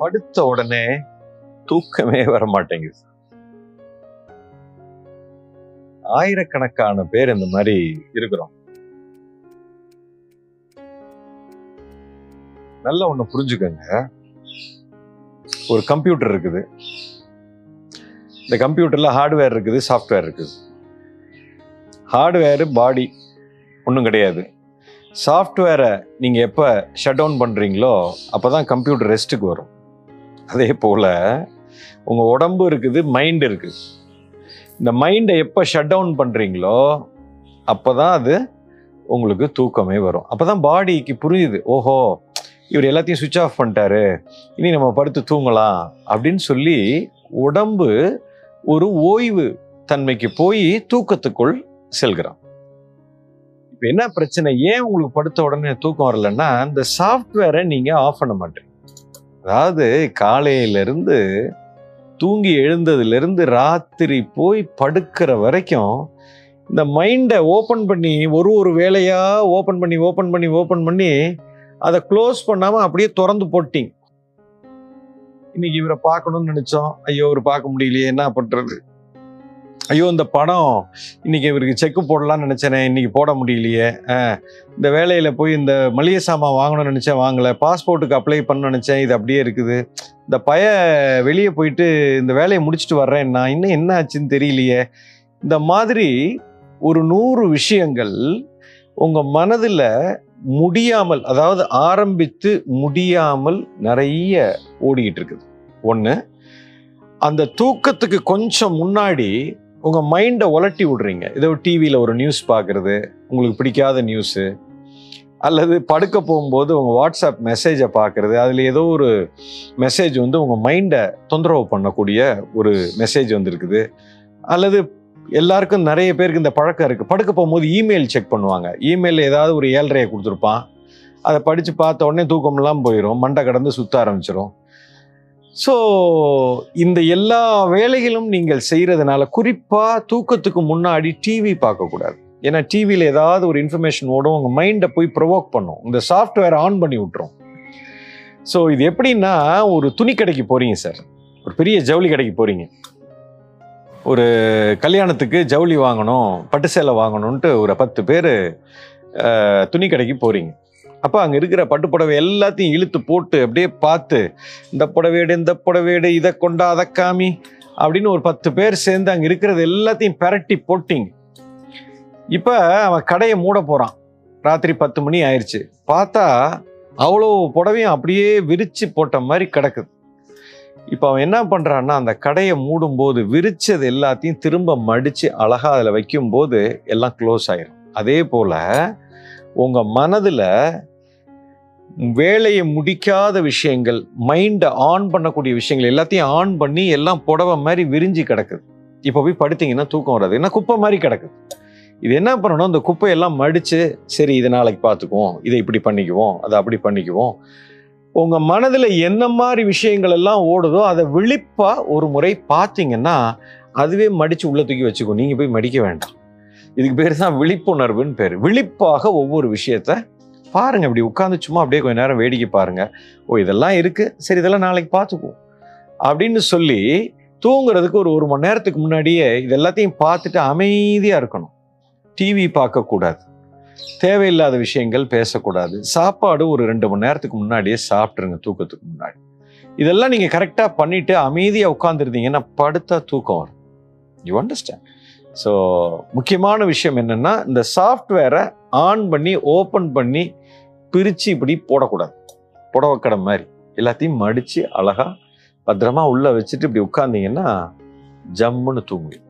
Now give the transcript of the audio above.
படுத்த உடனே தூக்கமே வர மாட்டேங்குது ஆயிரக்கணக்கான பேர் இந்த மாதிரி இருக்கிறோம். நல்லா ஒண்ணு புரிஞ்சுக்கோங்க. ஒரு கம்ப்யூட்டர் இருக்குது. இந்த கம்ப்யூட்டர்ல ஹார்ட்வேர் இருக்குது சாஃப்ட்வேர் இருக்குது. ஹார்ட்வேரு பாடி ஒன்றும் கிடையாது. சாஃப்ட்வேரை நீங்கள் எப்போ ஷட் டவுன் பண்ணுறீங்களோ அப்போ தான் கம்ப்யூட்டர் ரெஸ்ட்டுக்கு வரும். அதே போல் உங்கள் உடம்பு இருக்குது மைண்ட் இருக்குது. இந்த மைண்டை எப்போ ஷட் டவுன் பண்ணுறீங்களோ அப்போ தான் அது உங்களுக்கு தூக்கமே வரும். அப்போ தான் பாடிக்கு புரியுது ஓஹோ இவர் எல்லாத்தையும் சுவிட்ச் ஆஃப் பண்ணிட்டாரு இனி நம்ம படுத்து தூங்கலாம் அப்படின்னு சொல்லி உடம்பு ஒரு ஓய்வு தன்மைக்கு போய் தூக்கத்துக்குள் செல்கிறான். இப்போ என்ன பிரச்சனை? ஏன் உங்களுக்கு படுத்த உடனே தூக்கம் வரலன்னா இந்த சாஃப்ட்வேரை நீங்கள் ஆஃப் பண்ண மாட்டேன் அதாவது காலையிலிருந்து தூங்கி எழுந்ததுலேருந்து ராத்திரி போய் படுக்கிற வரைக்கும் இந்த மைண்டை ஓப்பன் பண்ணி ஒரு ஒரு வேலையாக ஓப்பன் பண்ணி ஓப்பன் பண்ணி ஓப்பன் பண்ணி அதை க்ளோஸ் பண்ணாமல் அப்படியே திறந்து போட்டிங்க. இன்னைக்கு இவரை பார்க்கணும்னு நினச்சோம். ஐயோ இவர் பார்க்க முடியலையே என்ன பண்ணுறது ஐயோ இந்த படம் இன்னைக்கு இவருக்கு செக்கு போடலான்னு நினச்சேனே இன்றைக்கி போட முடியலையே. இந்த வேலையில் போய் இந்த மளிகை சாமான் வாங்கணும்னு நினச்சேன் வாங்கலை. பாஸ்போர்ட்டுக்கு அப்ளை பண்ண நினைச்சேன் இது அப்படியே இருக்குது. இந்த பய வெளியே போயிட்டு இந்த வேலையை முடிச்சுட்டு வர்றேன் நான் இன்னும் என்ன ஆச்சுன்னு தெரியலையே. இந்த மாதிரி ஒரு நூறு விஷயங்கள் உங்கள் மனதில் முடியாமல் அதாவது ஆரம்பித்து முடியாமல் நிறைய ஓடிக்கிட்டு இருக்குது. ஒன்று அந்த தூக்கத்துக்கு கொஞ்சம் முன்னாடி உங்கள் மைண்டை உலட்டி விடுறீங்க. ஏதோ டிவியில் ஒரு நியூஸ் பார்க்குறது உங்களுக்கு பிடிக்காத நியூஸு அல்லது படுக்க போகும்போது உங்கள் வாட்ஸ்அப் மெசேஜை பார்க்கறது அதில் ஏதோ ஒரு மெசேஜ் வந்து உங்கள் மைண்டை தொந்தரவு பண்ணக்கூடிய ஒரு மெசேஜ் வந்திருக்குது. அல்லது எல்லாருக்கும் நிறைய பேருக்கு இந்த பழக்கம் இருக்குது படுக்க போகும்போது இமெயில் செக் பண்ணுவாங்க. இமெயில் ஏதாவது ஒரு ஏழ்றையை கொடுத்துருப்பான். அதை படித்து பார்த்த உடனே தூக்கம்லாம் போயிடும் மண்டை கடந்து சுற்ற ஆரம்பிச்சிடும் ஸோ இந்த எல்லா வேலைகளும் நீங்கள் செய்கிறதுனால குறிப்பாக தூக்கத்துக்கு முன்னாடி டிவி பார்க்கக்கூடாது. ஏன்னா டிவியில் ஏதாவது ஒரு இன்ஃபர்மேஷன் ஓடும் உங்கள் மைண்டை போய் ப்ரொவோக் பண்ணும். இந்த சாஃப்ட்வேர் ஆன் பண்ணி விட்டுரும். ஸோ இது எப்படின்னா ஒரு துணி கடைக்கு போகிறீங்க சார் ஒரு பெரிய ஜவுளி கடைக்கு போகிறீங்க ஒரு கல்யாணத்துக்கு ஜவுளி வாங்கணும் பட்டு சேலை வாங்கணும்ன்ட்டு ஒரு பத்து பேர் துணி கடைக்கு போகிறீங்க அப்போ அங்கே இருக்கிற பட்டு புடவை எல்லாத்தையும் இழுத்து போட்டு அப்படியே பார்த்து இந்த புடவேடு இந்த புடவேடு இதை கொண்டா அதை காமி அப்படின்னு ஒரு பத்து பேர் சேர்ந்து அங்கே இருக்கிறது எல்லாத்தையும் பெரட்டி போட்டிங்க. இப்போ அவன் கடையை மூட போகிறான் ராத்திரி பத்து மணி ஆயிடுச்சு பார்த்தா அவ்வளோ புடவையும் அப்படியே விரித்து போட்ட மாதிரி கிடக்குது. இப்போ அவன் என்ன பண்ணுறான்னா அந்த கடையை மூடும்போது விரிச்சது எல்லாத்தையும் திரும்ப மடித்து அழகாக அதில் வைக்கும்போது எல்லாம் க்ளோஸ் ஆயிரும். அதே போல் உங்கள் மனதில் வேலையை முடிக்காத விஷயங்கள் மைண்டை ஆன் பண்ணக்கூடிய விஷயங்கள் எல்லாத்தையும் ஆன் பண்ணி எல்லாம் புடவை மாதிரி விரிஞ்சு கிடக்குது. இப்போ போய் படுத்திங்கன்னா தூக்கம் வராது. ஏன்னா குப்பை மாதிரி கிடக்குது. இது என்ன பண்ணணும்? அந்த குப்பையெல்லாம் மடித்து சரி இதை நாளைக்கு பார்த்துக்குவோம். இதை இப்படி பண்ணிக்குவோம். அதை அப்படி பண்ணிக்குவோம். உங்கள் மனதில் என்ன மாதிரி விஷயங்கள் எல்லாம் ஓடுதோ அதை விழிப்பாக ஒரு முறை பார்த்தீங்கன்னா அதுவே மடித்து உள்ள தூக்கி வச்சுக்கோ நீங்கள் போய் மடிக்க வேண்டாம். இதுக்கு பேர் தான் விழிப்புணர்வுன்னு பேர். விழிப்பாக ஒவ்வொரு விஷயத்தை பாருங்க இப்படி உட்காந்து சும்மா அப்படியே கொஞ்ச நேரம் வேடிக்கை பாருங்க. ஓ இதெல்லாம் இருக்கு. சரி இதெல்லாம் நாளைக்கு பார்த்துக்குவோம். அப்படின்னு சொல்லி தூங்குறதுக்கு ஒரு ஒரு மணி நேரத்துக்கு முன்னாடியே இது எல்லாத்தையும் பார்த்துட்டு அமைதியாக இருக்கணும். டிவி பார்க்கக்கூடாது. தேவையில்லாத விஷயங்கள் பேசக்கூடாது. சாப்பாடு ஒரு ரெண்டு மணி நேரத்துக்கு முன்னாடியே சாப்பிட்ருங்க தூக்கத்துக்கு முன்னாடி. இதெல்லாம் நீங்கள் கரெக்டாக பண்ணிவிட்டு அமைதியாக உட்காந்துருந்தீங்கன்னா படுத்தா தூக்கம் வரும். யூ அண்டர்ஸ்டாண்ட் ஸோ முக்கியமான விஷயம் என்னென்னா இந்த சாஃப்ட்வேரை ஆன் பண்ணி ஓப்பன் பண்ணி பிரித்து இப்படி போடக்கூடாது. புடவைக்கடை மாதிரி. எல்லாத்தையும் மடித்து அழகாக பத்திரமா உள்ளே வச்சுட்டு இப்படி உட்காந்தீங்கன்னா ஜம்முன்னு தூங்குவீங்க.